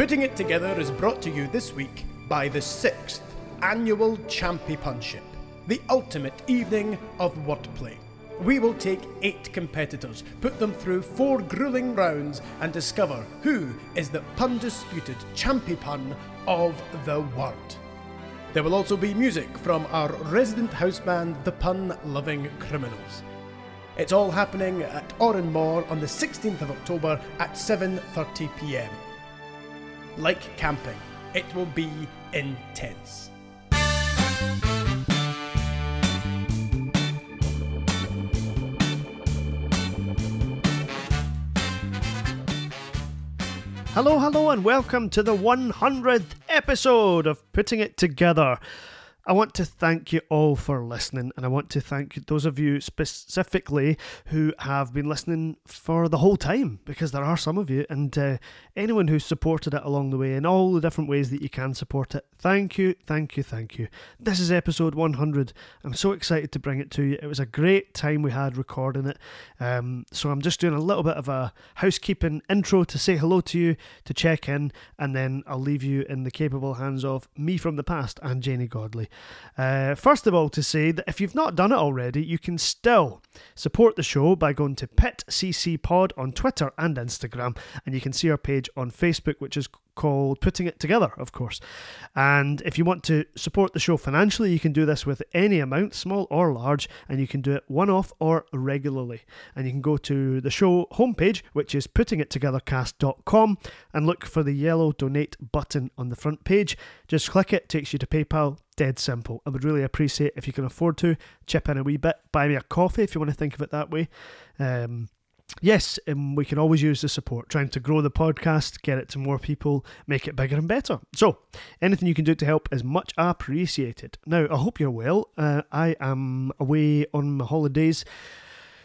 Putting It Together is brought to you this week by the 6th Annual Championship, the ultimate evening of wordplay. We will take eight competitors, put them through four grueling rounds, and discover who is the undisputed champion of the world. There will also be music from our resident house band, the Pun Loving Criminals. It's all happening at Òran Mór on the 16th of October at 7:30 p.m. Like camping, it will be intense. Hello, hello, and welcome to the 100th episode of Putting It Together. I want to thank you all for listening, and I want to thank those of you specifically who have been listening for the whole time, because there are some of you, and uh, anyone who's supported it along the way in all the different ways that you can support it. Thank you, thank you, thank you. This is episode 100. I'm so excited to bring it to you. It was a great time we had recording it, um, so I'm just doing a little bit of a housekeeping intro to say hello to you, to check in, and then I'll leave you in the capable hands of me from the past and Janey Godley. Uh, first of all, to say that if you've not done it already, you can still support the show by going to PitCC Pod on Twitter and Instagram, and you can see our page on Facebook, which is called Putting It Together, of course. And if you want to support the show financially, you can do this with any amount, small or large, and you can do it one off or regularly. And you can go to the show homepage, which is puttingittogethercast.com, and look for the yellow donate button on the front page. Just click it, takes you to PayPal. Dead simple. I would really appreciate if you can afford to chip in a wee bit. Buy me a coffee if you want to think of it that way. Um, yes, and we can always use the support, trying to grow the podcast, get it to more people, make it bigger and better. So, anything you can do to help is much appreciated. Now, I hope you're well. Uh, I am away on my holidays.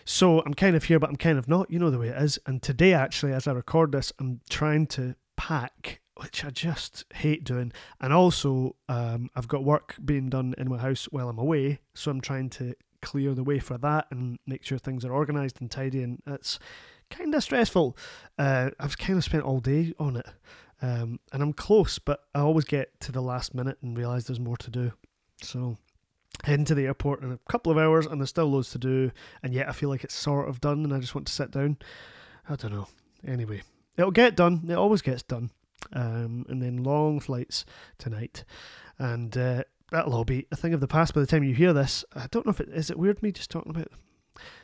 So I'm kind of here, but I'm kind of not. You know the way it is. And today, actually, as I record this, I'm trying to pack, which I just hate doing. And also, um, I've got work being done in my house while I'm away. So I'm trying to clear the way for that and make sure things are organised and tidy. And it's kind of stressful. Uh, I've kind of spent all day on it. Um, and I'm close, but I always get to the last minute and realise there's more to do. So heading to the airport in a couple of hours and there's still loads to do and yet I feel like it's sort of done and I just want to sit down. I don't know. Anyway, it'll get done. It always gets done. Um, and then long flights tonight. And uh, that'll all be a thing of the past by the time you hear this. I don't know if it is it weird me just talking about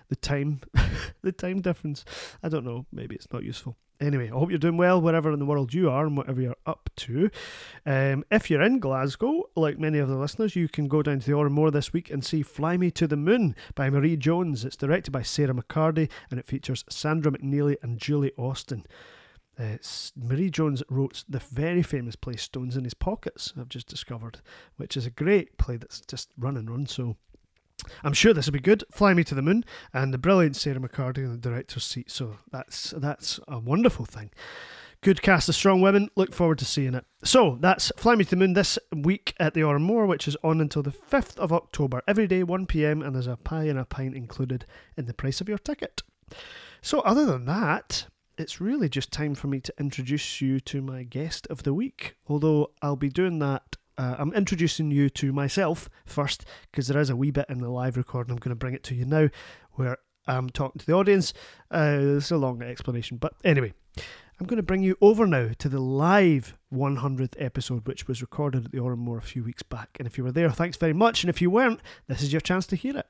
the time the time difference. I don't know, maybe it's not useful. Anyway, I hope you're doing well wherever in the world you are and whatever you're up to. Um, if you're in Glasgow, like many of the listeners, you can go down to the Òran Mór this week and see Fly Me to the Moon by Marie Jones. It's directed by Sarah McCarty and it features Sandra McNeely and Julie Austin. Uh, Marie Jones wrote the very famous play Stones in His Pockets, I've just discovered, which is a great play that's just run and run. So I'm sure this will be good. Fly Me to the Moon and the brilliant Sarah McCarty in the director's seat. So that's that's a wonderful thing. Good cast of strong women. Look forward to seeing it. So that's Fly Me to the Moon this week at the Òran Mór, which is on until the 5th of October, every day 1 pm, and there's a pie and a pint included in the price of your ticket. So, other than that, it's really just time for me to introduce you to my guest of the week. Although I'll be doing that uh, I'm introducing you to myself first because there is a wee bit in the live recording. I'm going to bring it to you now where I'm talking to the audience. Uh, it's a long explanation, but anyway, I'm going to bring you over now to the live 100th episode, which was recorded at the Òran Mór a few weeks back. And if you were there, thanks very much. And if you weren't, this is your chance to hear it.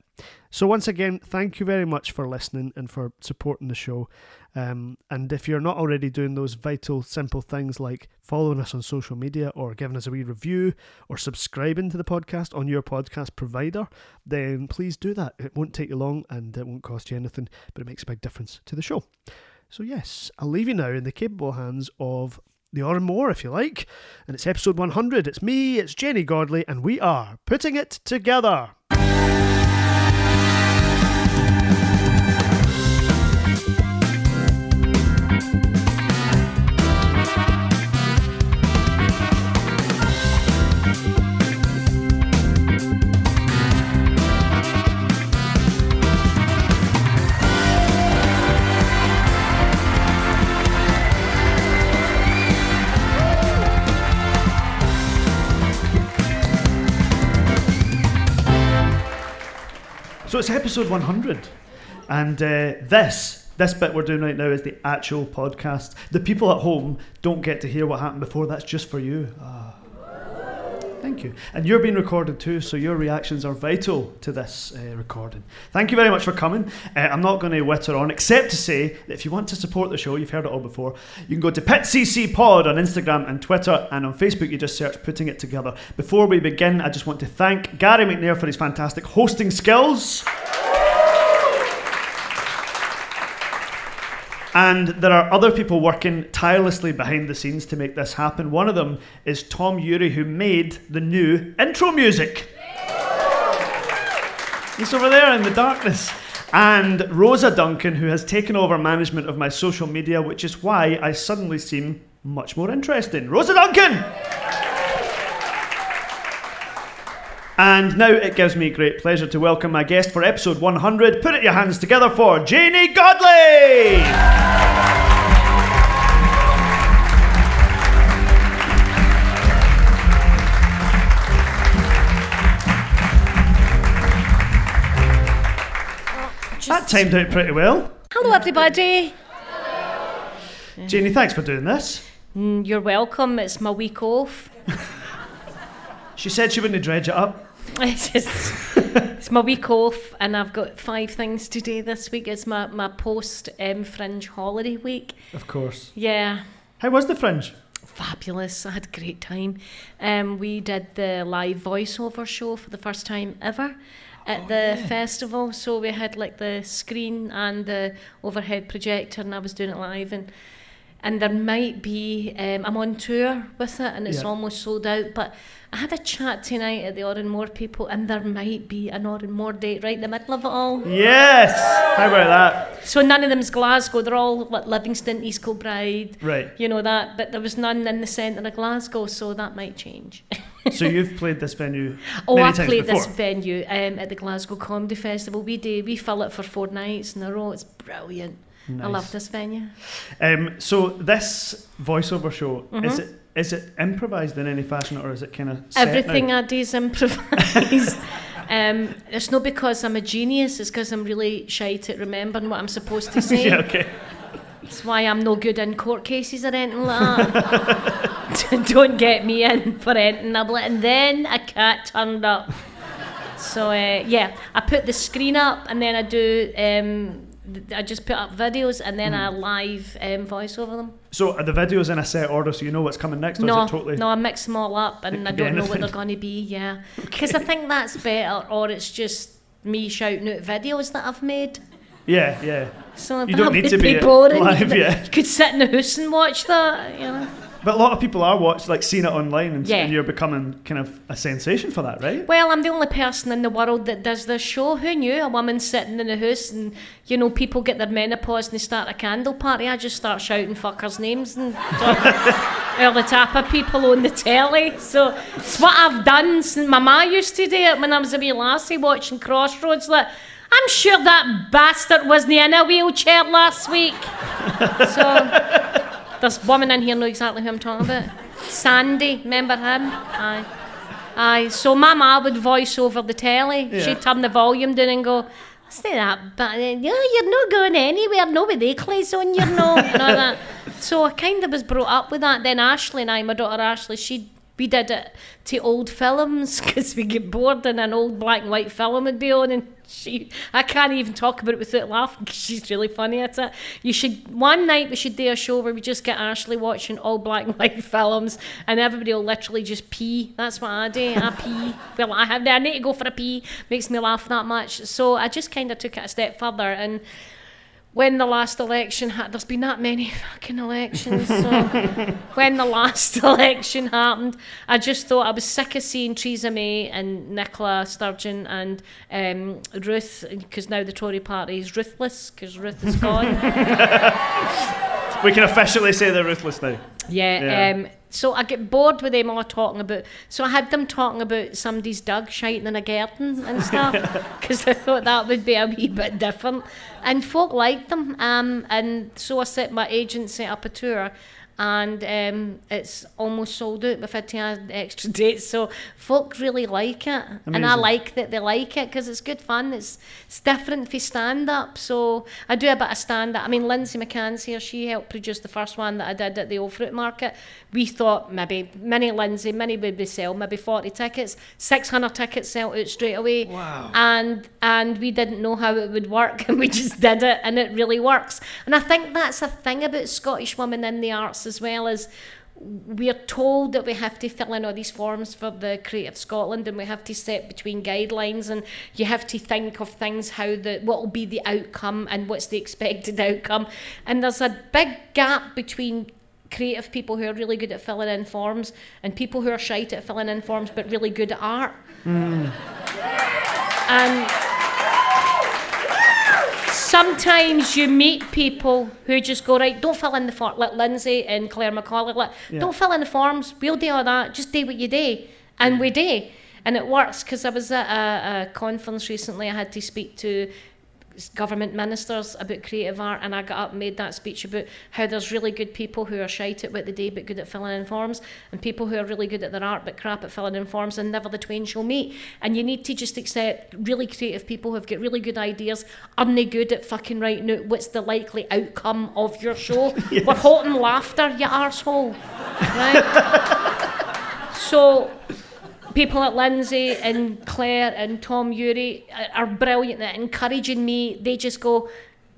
So, once again, thank you very much for listening and for supporting the show. Um, and if you're not already doing those vital, simple things like following us on social media or giving us a wee review or subscribing to the podcast on your podcast provider, then please do that. It won't take you long and it won't cost you anything, but it makes a big difference to the show. So, yes, I'll leave you now in the capable hands of the Òran Mór, if you like. And it's episode 100. It's me, it's Janey Godley, and we are putting it together. It's episode 100. And uh, this, this bit we're doing right now is the actual podcast. The people at home don't get to hear what happened before. That's just for you. Ah. Thank you. And you're being recorded too, so your reactions are vital to this uh, recording. Thank you very much for coming. Uh, I'm not going to witter on, except to say that if you want to support the show, you've heard it all before, you can go to PitCC Pod on Instagram and Twitter, and on Facebook, you just search Putting It Together. Before we begin, I just want to thank Gary McNair for his fantastic hosting skills. And there are other people working tirelessly behind the scenes to make this happen. One of them is Tom Urie, who made the new intro music. He's over there in the darkness. And Rosa Duncan, who has taken over management of my social media, which is why I suddenly seem much more interesting. Rosa Duncan! And now it gives me great pleasure to welcome my guest for episode 100. Put it your hands together for Janey Godley! That timed out pretty well. Hello, everybody. Janey, thanks for doing this. Mm, You're welcome. It's my week off. She said she wouldn't dredge it up. It's just it's my week off, and I've got five things to do this week. It's my my post um, fringe holiday week. Of course. Yeah, How was the fringe? fabulous. I had a great time. Um, we did the live voiceover show for the first time ever at the festival. So we had like the screen and the overhead projector, and I was doing it live. And and there might be um, I'm on tour with it, and it's Yeah. almost sold out. But I had a chat tonight at the Òran Mór people, and there might be an Òran Mór date right in the middle of it all. Yes! How about that? So none of them's Glasgow. They're all like Livingston, East Kilbride, Right. you know that. But there was none in the centre of Glasgow, so that might change. So you've played this venue Oh, I played before. this venue um, at the Glasgow Comedy Festival. We do we fill it for four nights in a row. It's brilliant. I love this venue. Um, so this voiceover show Mm-hmm. is it is it improvised in any fashion or is it kind of Everything I do is improvised. um, it's not because I'm a genius. It's because I'm really shy at remembering what I'm supposed to say. yeah, okay. That's why I'm no good in court cases or anything like that. Don't get me in for anything. I'm like, and then a cat turned up. So uh, yeah, I put the screen up and then I do. Um, I just put up videos and then I live um, voice over them. So are the videos in a set order so you know what's coming next No, totally no, I mix them all up and I don't know what they're going to be. Yeah, because I think that's better, or it's just me shouting out videos that I've made. Yeah, yeah. So You don't need to be boring. live, yeah. You could sit in the house and watch that. You know. But a lot of people are watching like seeing it online and, Yeah. you're becoming kind of a sensation for that, right? Well, I'm the only person in the world that does this show. Who knew? A woman sitting in the house and, you know, people get their menopause and they start a candle party. I just start shouting fuckers' names and all the type of people on the telly. So it's what I've done since my ma used to do it when I was a wee lassie watching Crossroads. Like, I'm sure that bastard wasn't in a wheelchair last week. So this woman in here know exactly who I'm talking about. Sandy, remember him? Aye. Aye, so my ma would voice over the telly. Yeah. She'd turn the volume down and go, Say that, but uh, no, you're not going anywhere. No with on, and all that. So I kind of was brought up with that. Then Ashley and I, my daughter Ashley, she we did it to old films because we get bored and an old black and white film would be on and she I can't even talk about it without laughing because she's really funny at it. You should one night we should do a show where we just get Ashley watching all black and white films and everybody will literally just pee. That's what I do. I pee. Well, I have I need to go for a pee. Makes me laugh that much. So I just kind of took it a step further and when the last election had, there's been that many fucking elections. So when the last election happened, I just thought I was sick of seeing Theresa May and Nicola Sturgeon and um, Ruth, because now the Tory party is ruthless because Ruth is gone. We can officially say they're ruthless now. Yeah. Yeah. Um, so I get bored with them all talking about. So I had them talking about somebody's dog shiting in a garden and stuff because I thought that would be a wee bit different. And folk liked them. Um, and so I set my agent set up a tour. And um, it's almost sold out. To add extra dates, so folk really like it, and I like that they like it because it's good fun. It's it's different for stand up. So I do a bit of stand up. I mean, Lindsay McCann's here. She helped produce the first one that I did at the Old Fruit Market. We thought maybe mini Lindsay, mini would be sell maybe forty tickets. Six hundred tickets sell out straight away. Wow. And and we didn't know how it would work, and we just did it, and it really works. And I think that's a thing about Scottish women in the arts as well as we're told that we have to fill in all these forms for the Creative Scotland and we have to set between guidelines and you have to think of things how the what will be the outcome and what's the expected outcome. And there's a big gap between creative people who are really good at filling in forms and people who are shite at filling in forms but really good at art. And sometimes you meet people who just go right don't fill in the form like lindsay and claire mccauley like Yeah. don't fill in the forms. We'll do all that. Just do what you do. And we do. And it works because i was at a, a conference recently. I had to speak to government ministers about creative art and I got up and made that speech about how there's really good people who are shite at what they do but good at filling in forms and people who are really good at their art but crap at filling in forms and never the twain shall meet. And you need to just accept really creative people who've got really good ideas. Aren't they good at fucking writing out what's the likely outcome of your show? We're holding laughter you arsehole. Right? So people like Lindsay and Claire and Tom Urie uh, are brilliant at encouraging me. They just go,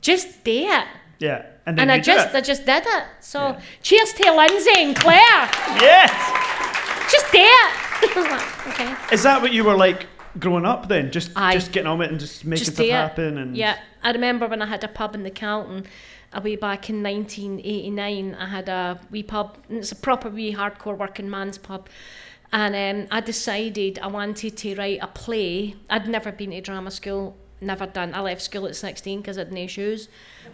just do it. Yeah. And And I just it. I just did it. So Yeah. cheers to Lindsay and Claire. Yes. just do it. okay. Is that what you were like growing up then? Just Aye. just getting on with it and just making Just stuff happen and Yeah. I remember when I had a pub in the Calton way back in 1989. I had a wee pub, and it's a proper wee hardcore working man's pub. And um, I decided I wanted to write a play. I'd never been to drama school, never done. I left school at 16 because I had no shoes.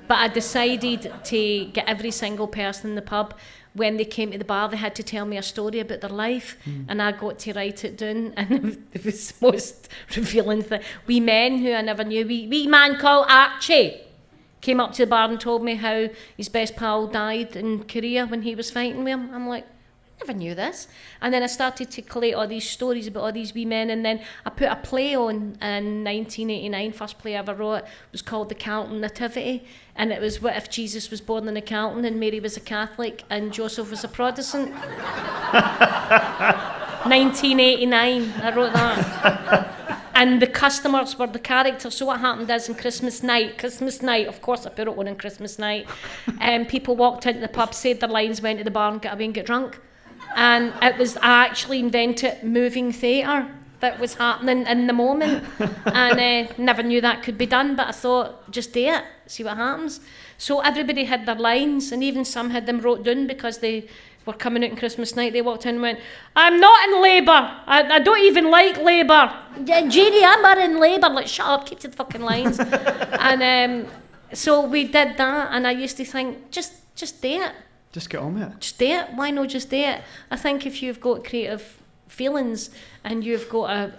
But I decided to get every single person in the pub, when they came to the bar, they had to tell me a story about their life. And I got to write it down. And it was the most revealing thing. We men who I never knew, we wee man called Archie came up to the bar and told me how his best pal died in Korea when he was fighting with him. I'm like, never knew this. And then I started to collate all these stories about all these wee men. And then I put a play on in 1989. First play I ever wrote was called The Calton Nativity. And it was what if Jesus was born in a Calton and Mary was a Catholic and Joseph was a Protestant. 1989, I wrote that. And the customers were the characters. So what happened is on Christmas night, Christmas night, of course I put it on on Christmas night, and people walked into the pub, said their lines, went to the bar and got away and get drunk. And it was, I actually invented moving theatre that was happening in the moment. And uh, never knew that could be done, but I thought, just do it, see what happens. So everybody had their lines, and even some had them wrote down because they were coming out on Christmas night. They walked in and went, I'm not in labour. I, I don't even like labour. Yeah, Judy, I'm not in labour. Like, shut up, keep to the fucking lines. and um, so we did that, and I used to think, just, just do it. Just get on with it. Just do it. Why not just do it? I think if you've got creative feelings and you've got a,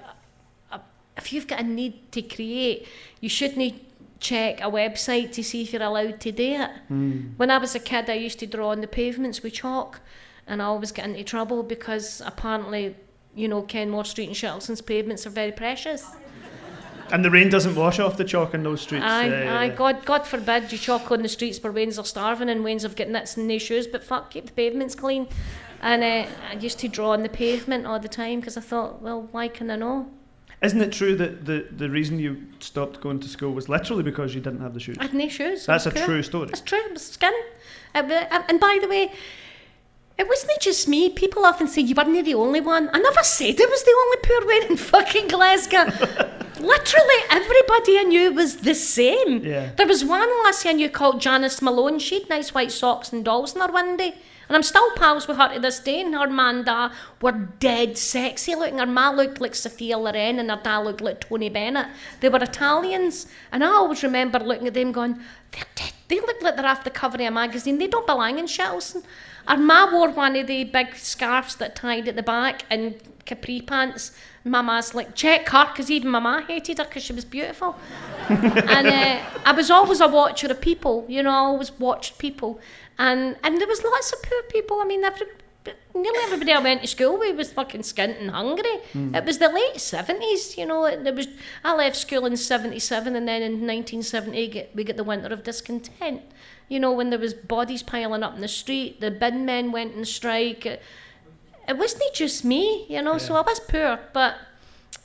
a if you've got a need to create, you shouldn't check a website to see if you're allowed to do it. Hmm. When I was a kid, I used to draw on the pavements with chalk, and I always get into trouble because apparently, you know, Kenmore Street and Shettleston's pavements are very precious. And the rain doesn't wash off the chalk in those streets. Aye, uh, aye, God, God forbid you chalk on the streets where Waynes are starving and Waynes have got nits in their shoes, but fuck, keep the pavements clean. And uh, I used to draw on the pavement all the time because I thought, well, why can I know? Isn't it true that the, the reason you stopped going to school was literally because you didn't have the shoes? I had no shoes. That's a poor. true story. That's true. It was skin. Uh, and by the way, it wasn't just me. People often say you weren't the only one. I never said I was the only poor one in fucking Glasgow. Literally everybody I knew was the same. Yeah. There was one lassie I knew called Janice Malone. She had nice white socks and dolls in her window. And I'm still pals with her to this day. And her man were dead sexy looking. Her ma looked like Sophia Loren and her dad looked like Tony Bennett. They were Italians. And I always remember looking at them going, they're dead. They look like they're off the cover of a magazine. They don't belong in Shettleston. Her ma wore one of the big scarves that tied at the back and capri pants. My ma's like, check her, because even Mama hated her because she was beautiful. and uh, I was always a watcher of people, you know, I always watched people. And and there was lots of poor people. I mean, every, nearly everybody I went to school with was fucking skint and hungry. It was the late 70s, you know. It, was, I left school in 77 and then in 1970 get, we get the winter of discontent. You know, when there was bodies piling up in the street, the bin men went on strike. It, it wasn't just me, you know, so I was poor, but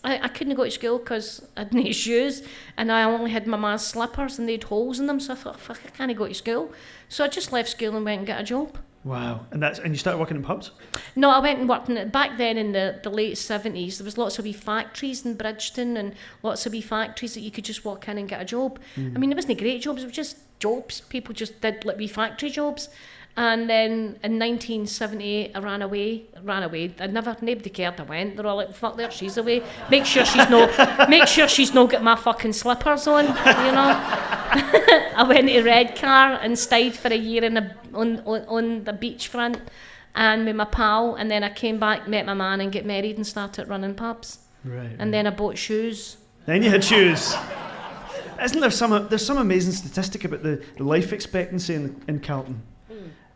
I, I couldn't go to school because I had no shoes and I only had my ma's slippers and they had holes in them, so I thought, fuck, I can't go to school. So I just left school and went and got a job. Wow. And that's and you started working in pubs? No, I went and worked in it. Back then in the, the late 70s, there was lots of wee factories in Bridgeton and lots of wee factories that you could just walk in and get a job. Hmm. I mean, it wasn't great jobs, it was just jobs. People just did like wee factory jobs. And then in 1978, I ran away. Ran away. I never, nobody cared. I went. They're all like, "Fuck there, she's away." Make sure she's no, make sure she's no got my fucking slippers on. You know. I went to Redcar and stayed for a year in a, on, on on the beachfront, and with my pal. And then I came back, met my man, and get married, and started running pubs. Right. And then I bought shoes. Then you had shoes. Isn't there some there's some amazing statistic about the, the life expectancy in in Calton?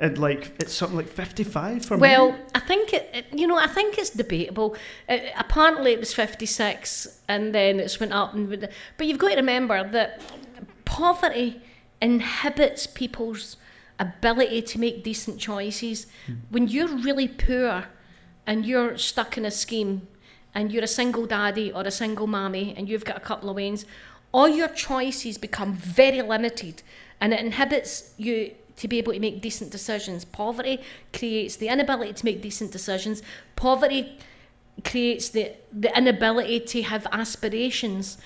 And like it's something like 55 for Well, me. Well, I think it, it- you know, I think it's debatable. Uh, apparently, it was fifty six, and then it's went up. And but you've got to remember that poverty inhibits people's ability to make decent choices. When you're really poor, and you're stuck in a scheme, and you're a single daddy or a single mommy, and you've got a couple of wains, all your choices become very limited, and it inhibits you to be able to make decent decisions. Poverty creates the inability to make decent decisions. Poverty creates the, the inability to have aspirations.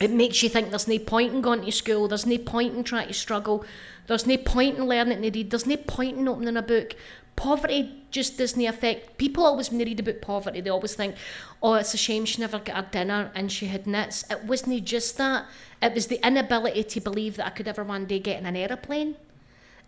It makes you think there's no point in going to school, there's no point in trying to struggle, there's no point in learning to read, there's no point in opening a book. Poverty just doesn't affect people always when they read about poverty, they always think, Oh, it's a shame she never got her dinner and she had knits. It wasn't just that. It was the inability to believe that I could ever one day get in an aeroplane.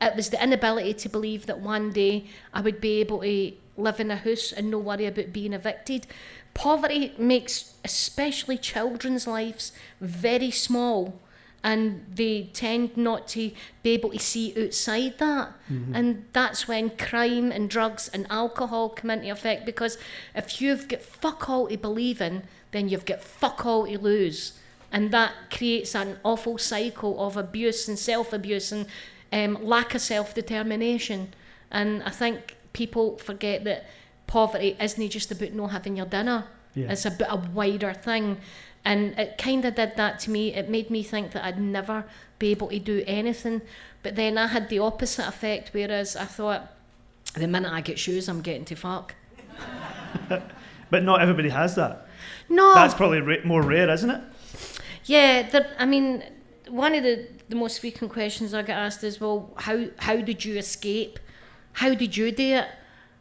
It was the inability to believe that one day I would be able to live in a house and no worry about being evicted. Poverty makes especially children's lives very small and they tend not to be able to see outside that. Mm-hmm. And that's when crime and drugs and alcohol come into effect because if you've got fuck all to believe in, then you've got fuck all to lose. And that creates an awful cycle of abuse and self abuse and um, lack of self determination. And I think people forget that poverty isn't just about not having your dinner, Yeah. it's about a wider thing. And it kind of did that to me. It made me think that I'd never be able to do anything. But then I had the opposite effect, whereas I thought, the minute I get shoes, I'm getting to fuck. But not everybody has that. No, That's probably ra- more rare, isn't it? Yeah, I mean, one of the, the most frequent questions I get asked is, well, how how did you escape? How did you do it?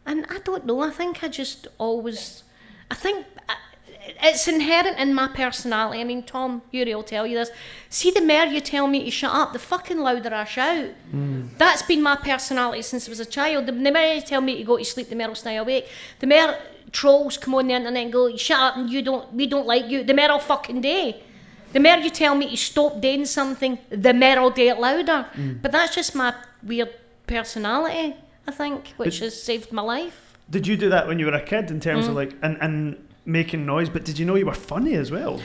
And I don't know. I think I just always, I think it's inherent in my personality. I mean, Tom, Urie will tell you this. See, the more you tell me to shut up, the fucking louder I shout. Mm. That's been my personality since I was a child. The, the more you tell me to go to sleep, the more I'll stay awake. The more trolls come on the internet and go, shut up, and you don't, we don't like you. The more I'll fucking do. The more you tell me to stop doing something, the more I'll do it louder. But that's just my weird personality, I think, which has saved my life. Did you do that when you were a kid in terms Mm. of like and, and making noise? But did you know you were funny as well?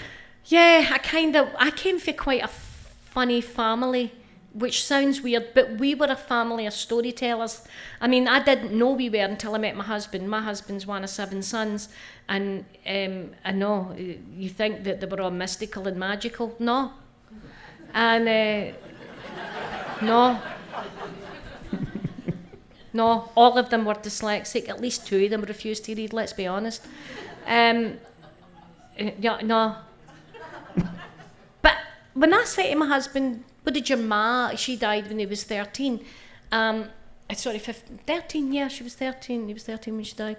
Yeah, I kind of, I came from quite a funny family, which sounds weird, but we were a family of storytellers. I mean, I didn't know we were until I met my husband. My husband's one of seven sons, and um, I know you think that they were all mystical and magical. No. And uh, no. No, all of them were dyslexic. At least two of them refused to read, let's be honest. Um, uh, yeah, no. But when I say to my husband, what did your ma, she died when he was 13. Um, sorry, 15, 13, yeah, she was 13. He was 13 when she died.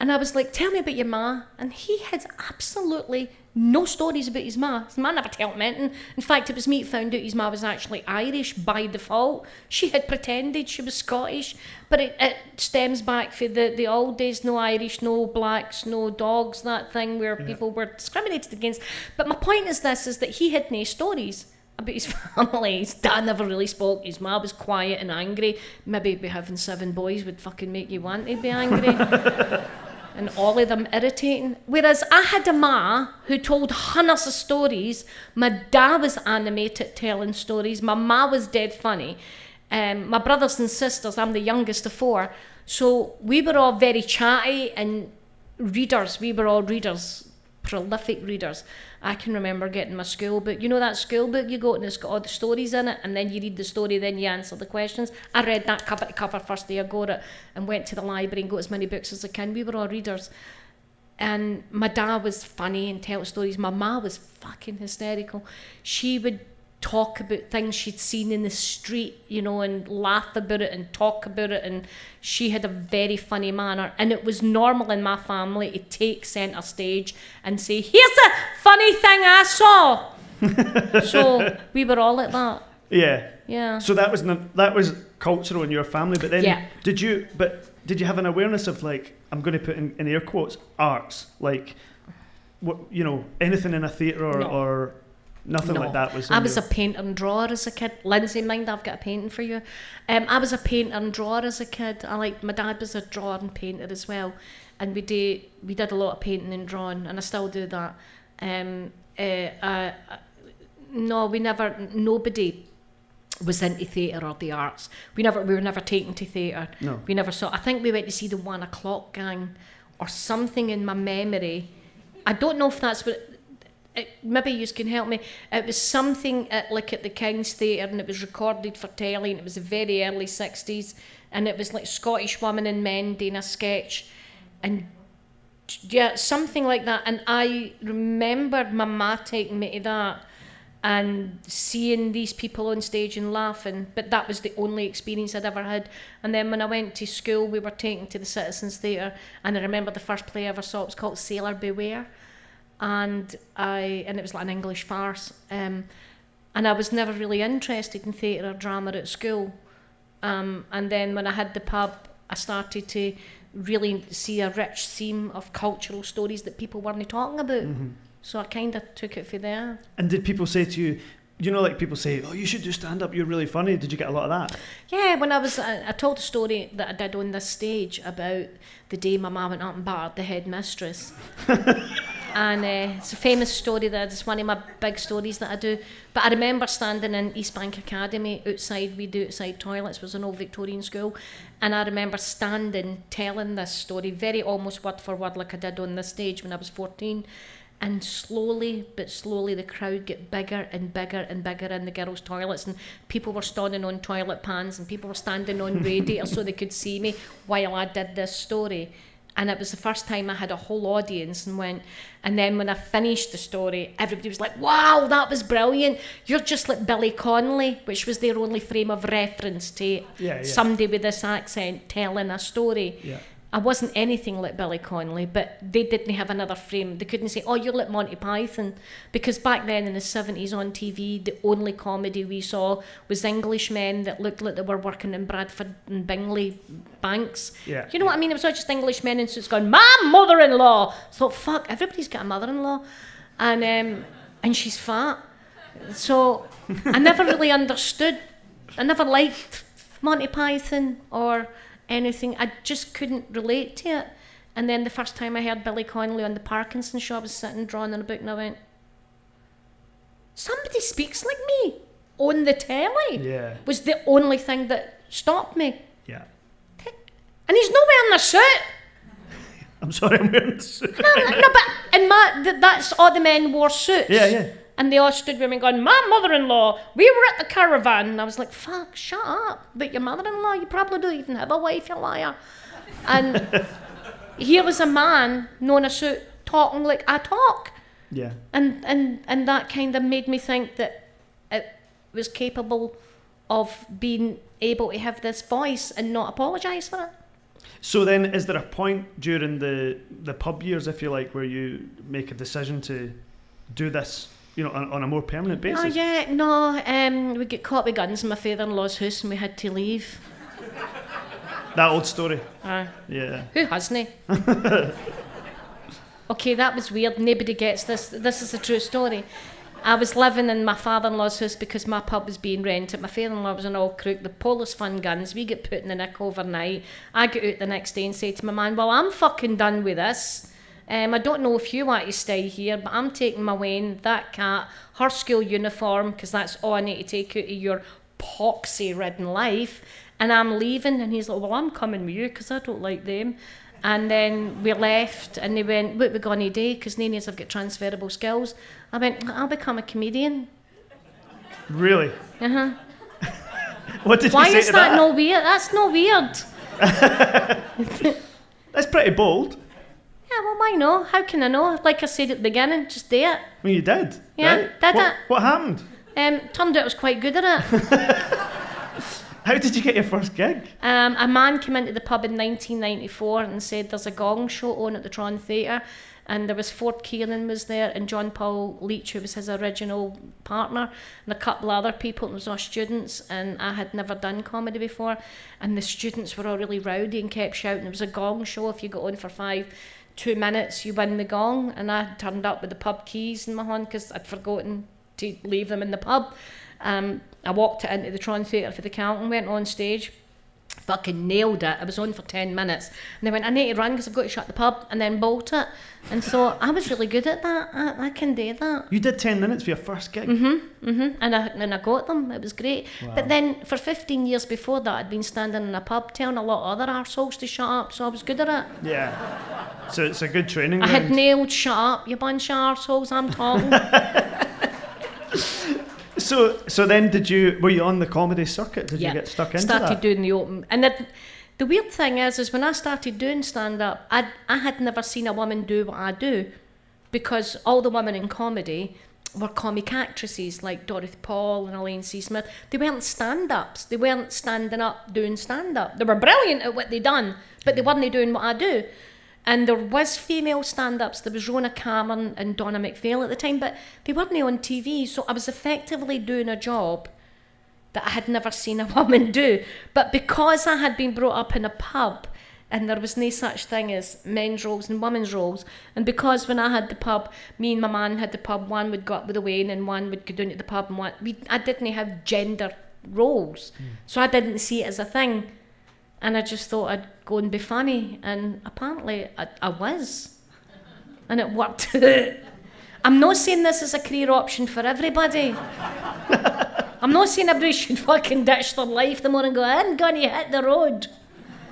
And I was like, tell me about your ma. And he had absolutely no stories about his ma. His ma never told him anything. In fact, it was me that found out his ma was actually Irish by default. She had pretended she was Scottish, but it, it stems back for the, the old days no Irish, no blacks, no dogs, that thing where people were discriminated against. But my point is this is that he had no stories about his family. His dad never really spoke. His mum was quiet and angry. Maybe be having seven boys would fucking make you want to be angry. and all of them irritating. Whereas I had a ma who told hundreds of stories. My dad was animated telling stories. My ma was dead funny. Um, my brothers and sisters, I'm the youngest of four. So we were all very chatty and readers. We were all readers, prolific readers. I can remember getting my school book. You know that school book you got and it's got all the stories in it, and then you read the story, then you answer the questions. I read that cover to cover first day I got it, and went to the library and got as many books as I can. We were all readers. And my dad was funny and tell stories. My ma was fucking hysterical. She would talk about things she'd seen in the street, you know, and laugh about it and talk about it. And she had a very funny manner. And it was normal in my family to take centre stage and say, Here's a funny thing I saw. so we were all like that. Yeah. Yeah. So that was that was cultural in your family, but then Yeah. did you? But did you have an awareness of like I'm going to put in, in air quotes arts, like what you know anything in a theatre or, No. or nothing No. like that was. I was your- a painter and drawer as a kid. Lindsay, mind, I've got a painting for you. Um, I was a painter and drawer as a kid. I like my dad was a drawer and painter as well, and we did we did a lot of painting and drawing, and I still do that. Um, uh, uh, no, we never. Nobody was into theatre or the arts. We never. We were never taken to theatre. No. We never saw. I think we went to see the One O'clock Gang, or something in my memory. I don't know if that's what. It, maybe you can help me. It was something at like at the King's Theatre, and it was recorded for telly, and it was the very early '60s, and it was like Scottish women and men doing a sketch, and yeah, something like that. And I remembered my ma taking me to that and seeing these people on stage and laughing. But that was the only experience I'd ever had. And then when I went to school, we were taken to the Citizens Theatre, and I remember the first play I ever saw. It was called Sailor Beware, and I and it was like an English farce. Um, and I was never really interested in theatre or drama at school. Um, and then when I had the pub, I started to really see a rich seam of cultural stories that people weren't talking about. So I kind of took it for there. And did people say to you, you know, like people say, oh, you should do stand up. You're really funny. Did you get a lot of that? Yeah, when I was, I, I told a story that I did on this stage about the day my mum went up and battered the headmistress. and uh, it's a famous story that it's one of my big stories that I do. But I remember standing in Eastbank Academy outside, we do outside toilets, it was an old Victorian school. And I remember standing telling this story, very almost word for word, like I did on this stage when I was 14. And slowly but slowly, the crowd get bigger and bigger and bigger in the girls' toilets, and people were standing on toilet pans, and people were standing on radiators so they could see me while I did this story. And it was the first time I had a whole audience, and went. And then when I finished the story, everybody was like, "Wow, that was brilliant! You're just like Billy Connolly," which was their only frame of reference to Yeah, yeah. somebody with this accent telling a story. Yeah. I wasn't anything like Billy Connolly, but they didn't have another frame. They couldn't say, "Oh, you're like Monty Python," because back then in the seventies on TV, the only comedy we saw was Englishmen that looked like they were working in Bradford and Bingley banks. Yeah. You know what I mean? It was all just Englishmen in suits going, "My mother-in-law." So fuck, everybody's got a mother-in-law, and um, and she's fat. So I never really understood. I never liked Monty Python or anything. I just couldn't relate to it. And then the first time I heard Billy Connolly on the Parkinson show, I was sitting drawing in a book and I went, somebody speaks like me on the telly. Yeah. Was the only thing that stopped me. Yeah. And he's not wearing a suit. I'm sorry, I'm wearing a suit. No, no, but and my th- that's all the men wore suits. Yeah, yeah. And they all stood with me going, My mother in law, we were at the caravan. And I was like, Fuck, shut up. But your mother in law, you probably don't even have a wife, you liar. And here was a man, known a suit, talking like I talk. Yeah. And, and, and that kind of made me think that it was capable of being able to have this voice and not apologise for it. So then, is there a point during the the pub years, if you like, where you make a decision to do this, you know, on, on a more permanent basis? Oh yeah, no. Um, we got caught with guns in my father-in-law's house, and we had to leave. That old story. Uh, Yeah. who hasn't? okay, that was weird. Nobody gets this. This is a true story. I was living in my father-in-law's house because my pub was being rented. My father-in-law was an old crook. The police fund guns. We get put in the nick overnight. I get out the next day and say to my man, "Well, I'm fucking done with this. Um, I don't know if you want to stay here, but I'm taking my Wayne, that cat, her school uniform, because that's all I need to take out of your poxy-ridden life, and I'm leaving." And he's like, "Well, I'm coming with you because I don't like them." And then we left, and they went, "What are we going to do?" Because nannies have got transferable skills. I went, "I'll become a comedian." Really? Uh huh. What did Why you say is to that that? no weird? That's no weird. That's pretty bold. Yeah, well, why not? How can I know? Like I said at the beginning, just do it. Well, you did. Yeah, right? did what, it. What happened? Um, turned out I was quite good at it. How did you get your first gig? Um, a man came into the pub in 1994 and said there's a gong show on at the Tron Theatre and there was Ford Kiernan was there and John Paul Leach who was his original partner and a couple other people and it was all students and I had never done comedy before and the students were all really rowdy and kept shouting it was a gong show if you got on for five two minutes you win the gong and I turned up with the pub keys in my hand because I'd forgotten to leave them in the pub um, I walked it into the Tron Theatre for the count and went on stage fucking nailed it. I was on for 10 minutes. And they went, I need to run because I've got to shut the pub and then bolt it. And so I was really good at that. I, I can do that. You did 10 minutes for your first gig. Mm-hmm, hmm And I, and I got them. It was great. But then for 15 years before that, I'd been standing in a pub telling a lot of other arseholes to shut up. So I was good at it. Yeah. So it's a good training I had nailed shut up, you bunch of arseholes, I'm talking. So so then did you were you on the comedy circuit? Did Yeah. you get stuck into started that? doing the open and the, the weird thing is is when I started doing stand up I I had never seen a woman do what I do because all the women in comedy were comic actresses like Dorothy Paul and Elaine C. Smith. They weren't stand ups. They weren't standing up doing stand up. They were brilliant at what they done, but they mm. weren't doing what I do. And there was female stand ups. There was Rona Cameron and Donna McPhail at the time, but they weren't on TV. So I was effectively doing a job that I had never seen a woman do. But because I had been brought up in a pub and there was no such thing as men's roles and women's roles, and because when I had the pub, me and my man had the pub, one would go up with the Wayne and one would go down to the pub, and one, we, I didn't have gender roles. Hmm. So I didn't see it as a thing. And I just thought I'd go and be funny, and apparently I, I was. And it worked. I'm not saying this is a career option for everybody. I'm not saying everybody should fucking ditch their life the morning and go, I'm gonna hit the road.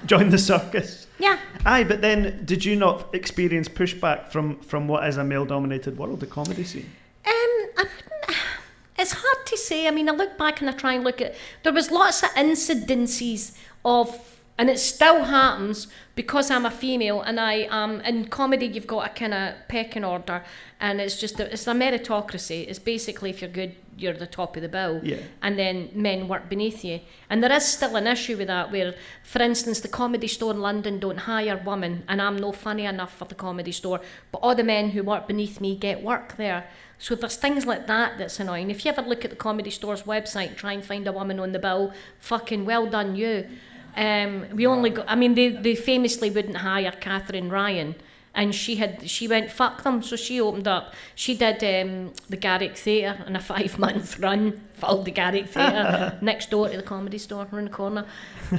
Join the circus. Yeah. Aye, but then did you not experience pushback from from what is a male dominated world, the comedy scene? Um, I it's hard to say. I mean, I look back and I try and look at. There was lots of incidences of, and it still happens because I'm a female and I am in comedy. You've got a kind of pecking order, and it's just a, it's a meritocracy. It's basically if you're good, you're the top of the bill, Yeah. and then men work beneath you. And there is still an issue with that, where, for instance, the comedy store in London don't hire women, and I'm no funny enough for the comedy store, but all the men who work beneath me get work there. So there's things like that that's annoying. If you ever look at the comedy store's website try and find a woman on the bill, fucking well done you. Um, we only got, I mean, they, they famously wouldn't hire Katherine Ryan. And she had she went fuck them, so she opened up. She did um, the Garrick Theatre in a five month run, filled the Garrick Theatre next door to the comedy store around the corner.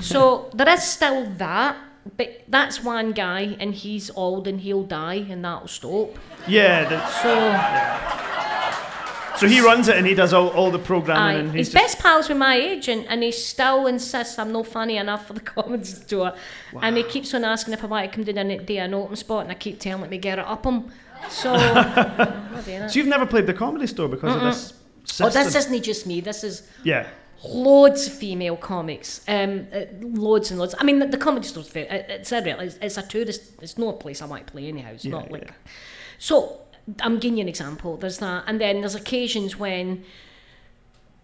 So there is still that, but that's one guy, and he's old and he'll die, and that'll stop. Yeah. So so he runs it and he does all, all the programming aye, and he's best pals with my agent, and he still insists I'm not funny enough for the comedy store, and he keeps on asking if I want to come down and do an open spot, and I keep telling him to get it up him. So, I'm not doing it. So you've never played the comedy store because of this system? Oh, this isn't just me. This is Yeah. loads of female comics, um, uh, loads and loads. I mean, the, the comedy store's fair. It, it's a real. It's, it's a tourist. It's not a place I might play anyhow. It's not like. yeah. So I'm giving you an example. There's that, and then there's occasions when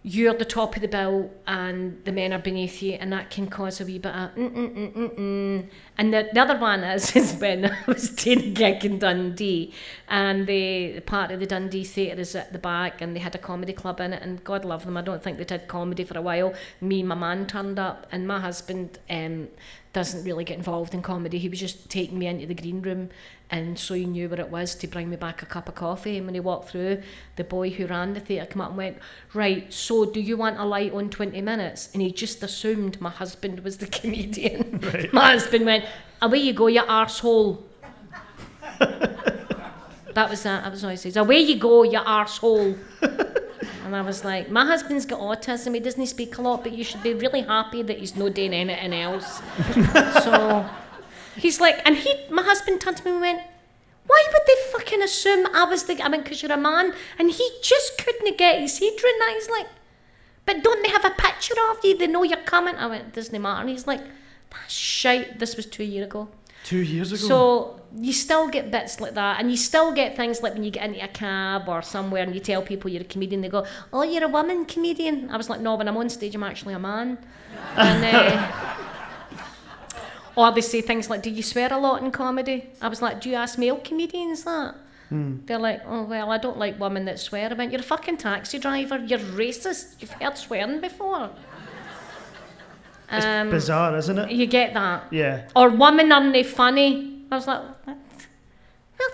you're the top of the bill and the men are beneath you, and that can cause a wee bit of mm mm mm mm mm. And the, the other one is, is when I was doing a gig in Dundee, and the, part of the Dundee Theatre is at the back, and they had a comedy club in it, and God love them, I don't think they did comedy for a while. Me and my man turned up, and my husband um, doesn't really get involved in comedy. He was just taking me into the green room and so he knew where it was to bring me back a cup of coffee. And when he walked through, the boy who ran the theatre came up and went, Right, so do you want a light on 20 minutes? And he just assumed my husband was the comedian. Right. My husband went, Away you go, you arsehole. that was that. That was what he says. Away you go, you arsehole. And I was like, my husband's got autism. He doesn't speak a lot, but you should be really happy that he's not doing anything else. so he's like, and he, my husband turned to me and went, why would they fucking assume I was the, I mean, because you're a man? And he just couldn't get his head around that. He's like, but don't they have a picture of you? They know you're coming. I went, doesn't matter. And he's like, that's shite. This was two years ago. Two years ago. So you still get bits like that, and you still get things like when you get into a cab or somewhere and you tell people you're a comedian, they go, "Oh, you're a woman comedian." I was like, "No, when I'm on stage, I'm actually a man." And, uh, or they say things like, "Do you swear a lot in comedy?" I was like, "Do you ask male comedians that?" They're like, "Oh well, I don't like women that swear." I went, "You're a fucking taxi driver. You're racist. You've heard swearing before." It's Um, bizarre, isn't it? you get that Yeah. or women aren't they funny? I was like, well,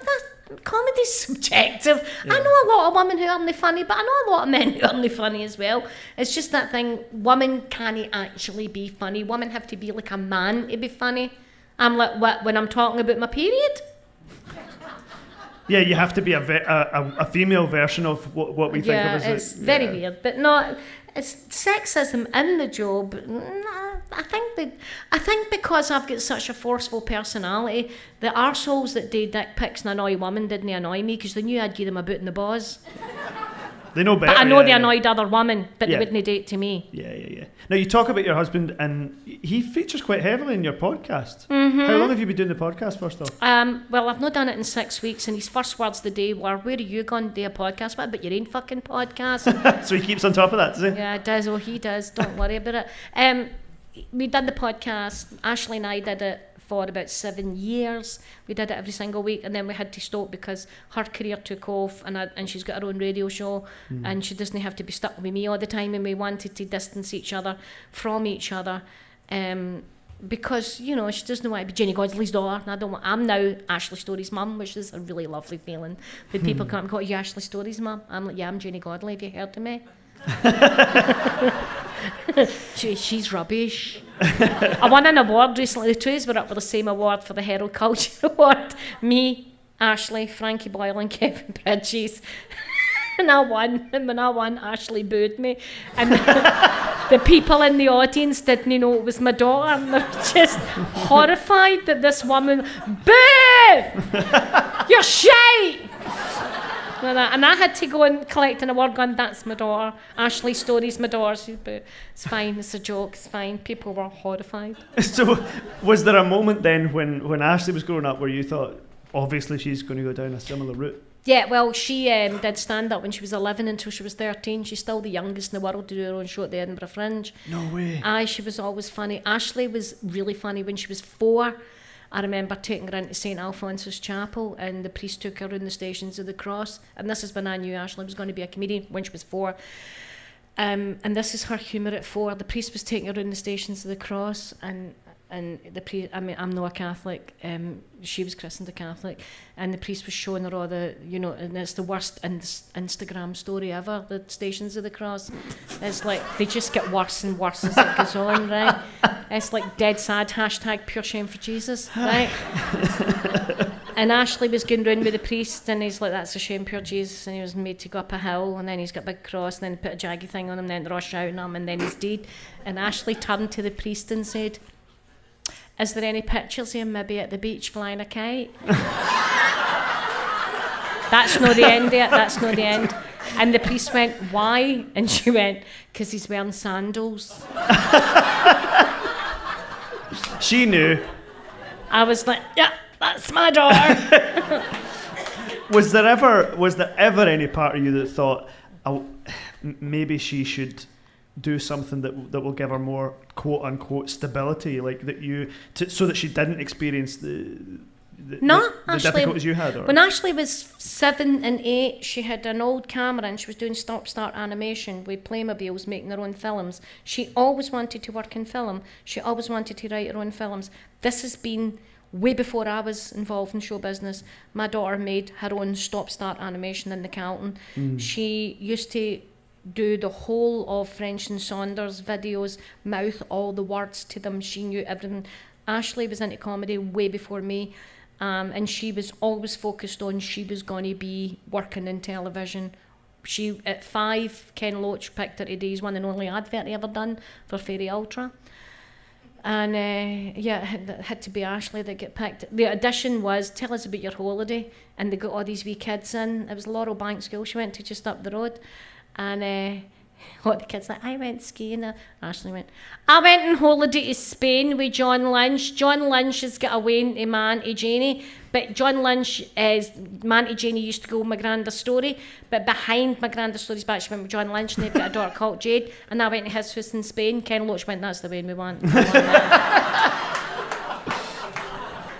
that comedy's subjective. I know a lot of women who aren't funny, but I know a lot of men who aren't funny as well. It's just that thing. Women can't actually be funny. Women have to be like a man to be funny. I'm like, what? When I'm talking about my period? Yeah, you have to be a, ve- a, a, a female version of what, what we think yeah, of as a- it's very yeah. weird, but no, it's sexism in the job. I think that I think because I've got such a forceful personality, the arseholes that did dick pics and annoy women didn't annoy me because they knew I'd give them a boot in the balls. They know better. But I know yeah, they yeah. annoyed other women, but Yeah. they wouldn't do it to me. Yeah, yeah, yeah. Now you talk about your husband, and he features quite heavily in your podcast. How long have you been doing the podcast first off? Um, well, I've not done it in six weeks, and his first words the day were, "Where are you going to do a podcast?" What about your own fucking podcast? so he keeps on top of that, does he? Yeah, it does. Oh, he does. Don't worry about it. Um, we did the podcast. Ashley and I did it for about seven years. We did it every single week, and then we had to stop because her career took off, and I, and she's got her own radio show, and she doesn't have to be stuck with me all the time. And we wanted to distance each other from each other. Um, because you know she doesn't want to be Janey Godley's daughter, and I don't want. I'm now Ashley Storrie's mum, which is a really lovely feeling. When people come, "Got you Ashley Storrie's mum?" I'm like, "Yeah, I'm Janey Godley. Have you heard of me?" she, she's rubbish. I won an award recently. The two of us were up for the same award for the Herald Culture Award. Me, Ashley, Frankie Boyle, and Kevin Bridges. and I won. And when I won, Ashley booed me. And the people in the audience didn't know it was my daughter. And they're just horrified that this woman, boo! You're shite! And I, and I had to go and collect an award going, that's my daughter. Ashley Storrie's my daughter. She, but it's fine, it's a joke, it's fine. People were horrified. So, was there a moment then when, when Ashley was growing up where you thought, obviously she's going to go down a similar route? Yeah, well, she um, did stand up when she was 11 until she was 13. She's still the youngest in the world to do her own show at the Edinburgh Fringe. No way. Aye, she was always funny. Ashley was really funny when she was four. I remember taking her into St Alphonsus Chapel and the priest took her in the Stations of the Cross. And this is when I knew Ashley was going to be a comedian when she was four. Um, and this is her humour at four. The priest was taking her in the Stations of the Cross and and the priest, I mean, I'm not a Catholic. Um, she was christened a Catholic, and the priest was showing her all the, you know, and it's the worst ins- Instagram story ever. The Stations of the Cross, it's like they just get worse and worse as it goes on, right? It's like dead sad. Hashtag pure shame for Jesus, right? and Ashley was going round with the priest, and he's like, "That's a shame, pure Jesus," and he was made to go up a hill, and then he's got a big cross, and then put a jaggy thing on him, and then rush out on him, and then he's dead. And Ashley turned to the priest and said. Is there any pictures of him maybe at the beach flying a kite? That's not the end it, that's not the end. And the priest went, Why? And she went, Because he's wearing sandals. She knew. I was like, Yeah, that's my daughter. Was there ever was there ever any part of you that thought, oh, m- maybe she should do something that that will give her more quote unquote stability, like that you, to, so that she didn't experience the. The, No, the, the Ashley, difficulties you had, or When Ashley was seven and eight, she had an old camera and she was doing stop start animation with Playmobiles, making her own films. She always wanted to work in film. She always wanted to write her own films. This has been way before I was involved in show business. My daughter made her own stop start animation in the Calton. Mm. She used to do the whole of French and Saunders videos, mouth all the words to them. She knew everything. Ashley was into comedy way before me. Um, and she was always focused on she was going to be working in television. She at five, Ken Loach picked her today. He's one and only advert he ever done for Fairy Ultra. And uh, yeah, it had, to be Ashley that got picked. The audition was tell us about your holiday, and they got all these wee kids in. It was Laurel Bank School she went to just up the road, and uh, all the kids like I went skiing. Uh, Ashley went. I went on holiday to Spain with John Lynch. John Lynch has got away into my auntie Janie, but John Lynch is my auntie Janie used to go my granda Storrie, but behind my granda Storrie's back she went with John Lynch, and they've got a daughter called Jade, and I went to his house in Spain. Ken Loach went. That's the way we want. we want that."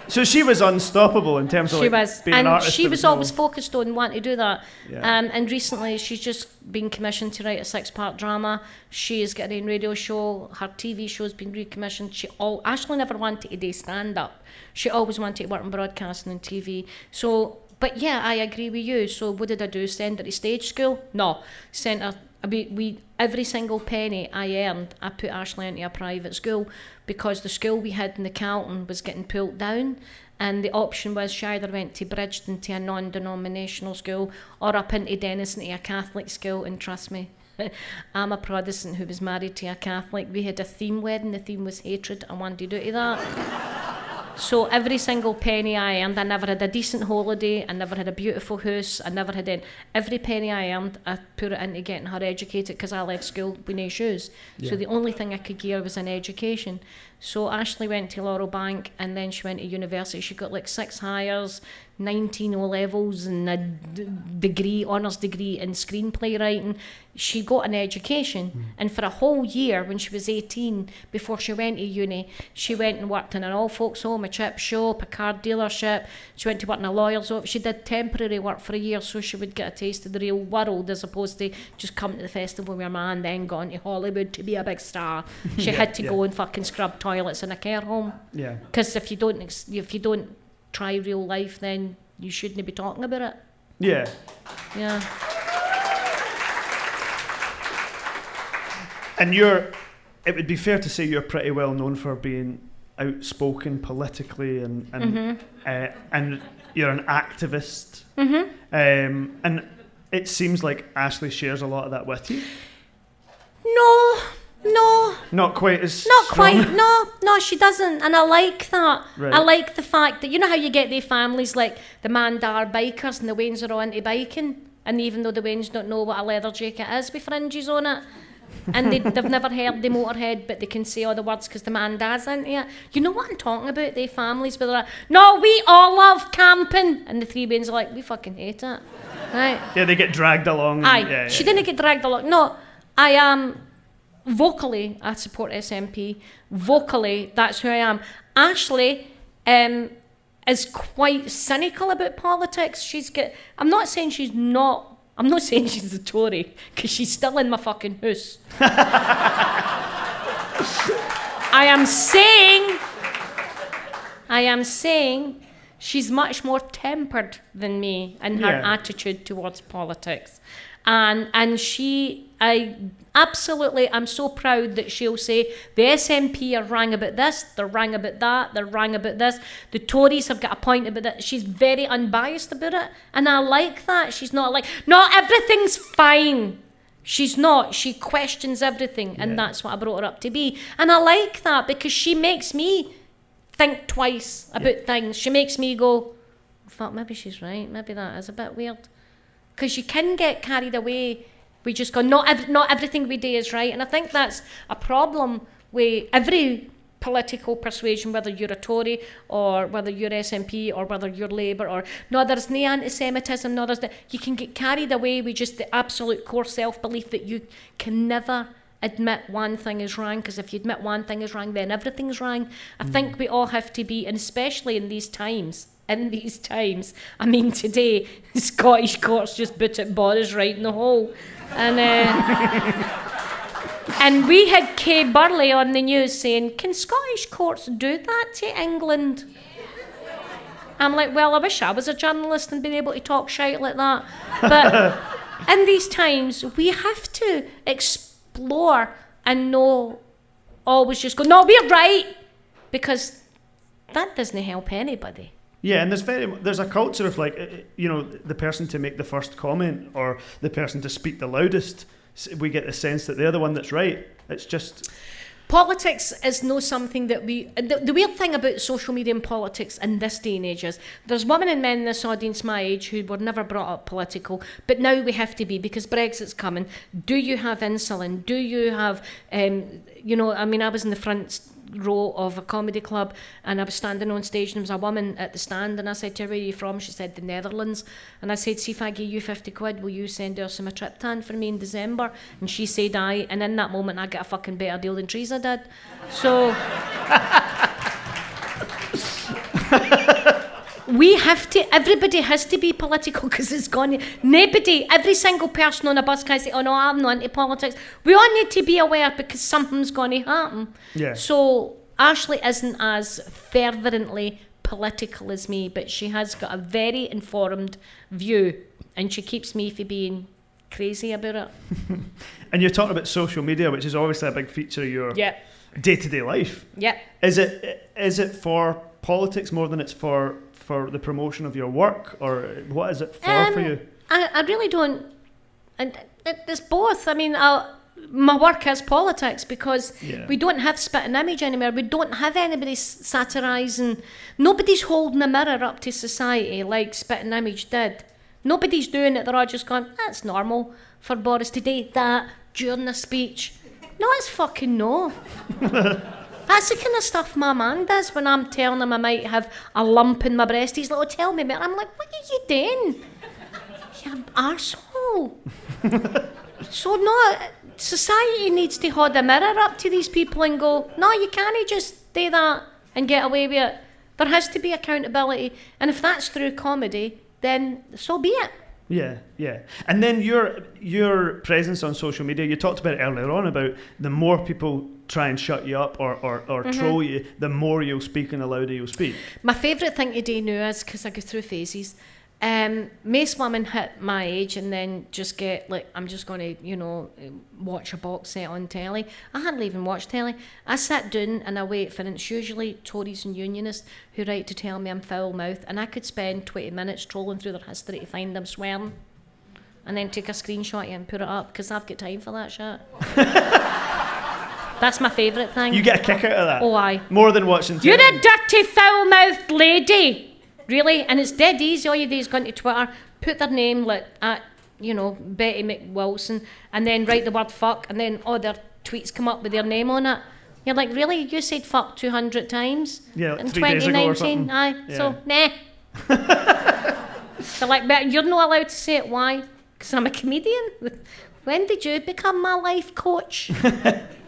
so she was unstoppable in terms of she like, was, being an and artist. she was always focused on wanting to do that. Yeah. Um, and recently, she's just been commissioned to write a six-part drama. She is getting a radio show. Her TV show's been recommissioned. She all Ashley never wanted to do stand-up. She always wanted to work in broadcasting and TV. So, but yeah, I agree with you. So, what did I do? Send her to stage school? No, sent her. We, we every single penny I earned, I put Ashley into a private school because the school we had in the Calton was getting pulled down. And the option was she either went to Bridgeton to a non-denominational school or up into Dennistoun to a Catholic school. And trust me I'm a Protestant who was married to a Catholic. We had a theme wedding. The theme was hatred. I wanted to do that so every single penny I earned, I never had a decent holiday, I never had a beautiful house, I never had any, every penny I earned, I put it into getting her educated because I left school with no shoes. So the only thing I could give was an education. So Ashley went to Laurel Bank and then she went to university. She got like six hires, 19 O levels, and a d- degree, honours degree in screenplay writing. She got an education, hmm. and for a whole year, when she was 18, before she went to uni, she went and worked in an all folks home, a chip shop, a car dealership. She went to work in a lawyer's office. She did temporary work for a year so she would get a taste of the real world as opposed to just come to the festival with her man, then gone to Hollywood to be a big star. She had to yeah. go and fucking scrub toilets in a care home. yeah. Because if you don't, if you don't try real life, then you shouldn't be talking about it. Yeah. Yeah. And you're, it would be fair to say you're pretty well known for being outspoken politically and and Mm-hmm. uh, and you're an activist. Mm-hmm. Um, and it seems like Ashley shares a lot of that with you. No, no, Not quite as not strong. quite. No, no, she doesn't, and I like that. Right. I like the fact that you know how you get the families like the Mandar bikers and the Waynes are on to biking, and even though the Waynes don't know what a leather jacket is with fringes on it. and they, they've never heard the Motörhead, but they can say all the words because the man does into it. You know what I'm talking about? The families where they're like, no, we all love camping. And the three Waynes are like, we fucking hate it. Right? Yeah, they get dragged along. Aye, yeah, she yeah. didn't get dragged along. No, I am vocally. I support SNP. Vocally, that's who I am. Ashley um, is quite cynical about politics. She's got. I'm not saying she's not. I'm not saying she's a Tory because she's still in my fucking house. I am saying. I am saying she's much more tempered than me in her Yeah. attitude towards politics. And and she I absolutely I'm so proud that she'll say the SNP are wrong about this, they're wrong about that, they're wrong about this. The Tories have got a point about that. She's very unbiased about it. And I like that. She's not like, not everything's fine. She's not. She questions everything, and Yeah. that's what I brought her up to be. And I like that because she makes me think twice about things. She makes me go, fuck, maybe she's right. Maybe that is a bit weird. Because you can get carried away. We just go, not, ev- not everything we do is right. And I think that's a problem with every political persuasion, whether you're a Tory or whether you're SNP or whether you're Labour or no, there's no anti-Semitism, no, there's no, you can get carried away with just the absolute core self-belief that you can never admit one thing is wrong because if you admit one thing is wrong then everything's wrong i mm. think we all have to be and especially in these times in these times. I mean today scottish courts just put it boris right in the hole. And uh, and we had kay burley on the news saying can scottish courts do that to england? I'm like well i wish i was a journalist and been able to talk shite like that. But in these times we have to explore and know, always just go, no, we're right, because that doesn't help anybody. Yeah, and there's very there's a culture of like uh, you know the person to make the first comment or the person to speak the loudest. We get the sense that they're the one that's right. It's just Politics is no something that we. The, the, weird thing about social media and politics in this day and age is there's women and men in this audience my age who were never brought up political, but now we have to be because Brexit's coming. Do you have insulin? Do you have, um, you know, I mean, I was in the front row of a comedy club and I was standing on stage and there was a woman at the stand and I said to her, where are you from? She said, the Netherlands. And I said, see if I give you 50 quid, will you send her some triptan for me in December? And she said, aye. And in that moment, I got a fucking better deal than Theresa did. So... we have to, everybody has to be political because it's gone. Nobody, every single person on a bus can say, oh no, I'm not into politics. We all need to be aware because something's going to happen. Yeah. So Ashley isn't as fervently political as me, but she has got a very informed view and she keeps me from being crazy about it. and you're talking about social media, which is obviously a big feature of your yeah. day-to-day life. Yeah. Is it is it for politics more than it's for for the promotion of your work, or what is it for um, for you? I, I really don't. And it's both. I mean, I'll, my work is politics because yeah. we don't have Spitting Image anymore. We don't have anybody satirising. Nobody's holding a mirror up to society like Spitting Image did. Nobody's doing it. They're all just going, that's normal for Boris to do that during a speech. No, it's fucking no. That's the kind of stuff my man does when I'm telling him I might have a lump in my breast. He's like, oh, tell me, mate. I'm like, what are you doing? You arsehole. so, no, society needs to hold a mirror up to these people and go, no, you can't just do that and get away with it. There has to be accountability. And if that's through comedy, then so be it. Yeah, yeah. And then your your presence on social media, you talked about earlier on about the more people try and shut you up or, or, or mm-hmm. troll you, the more you'll speak and the louder you'll speak. My favourite thing to do now is because I go through phases. Um, most women hit my age and then just get like, I'm just going to, you know, watch a box set on telly. I hardly even watch telly. I sit down and I wait for, and it's usually Tories and Unionists who write to tell me I'm foul mouthed, and I could spend 20 minutes trolling through their history to find them swearing and then take a screenshot and put it up because I've got time for that shit. That's my favourite thing. You get a kick out of that. Oh, aye. More than watching. You're a dirty, foul-mouthed lady. Really? And it's dead easy. All you do is go into Twitter, put their name like at you know Betty McWilson, and then write the word fuck, and then all their tweets come up with their name on it. You're like, really? You said fuck 200 times yeah, like in 2019? Aye. Yeah. So, nah. so, like, but you're not allowed to say it. Why? Because I'm a comedian. When did you become my life coach?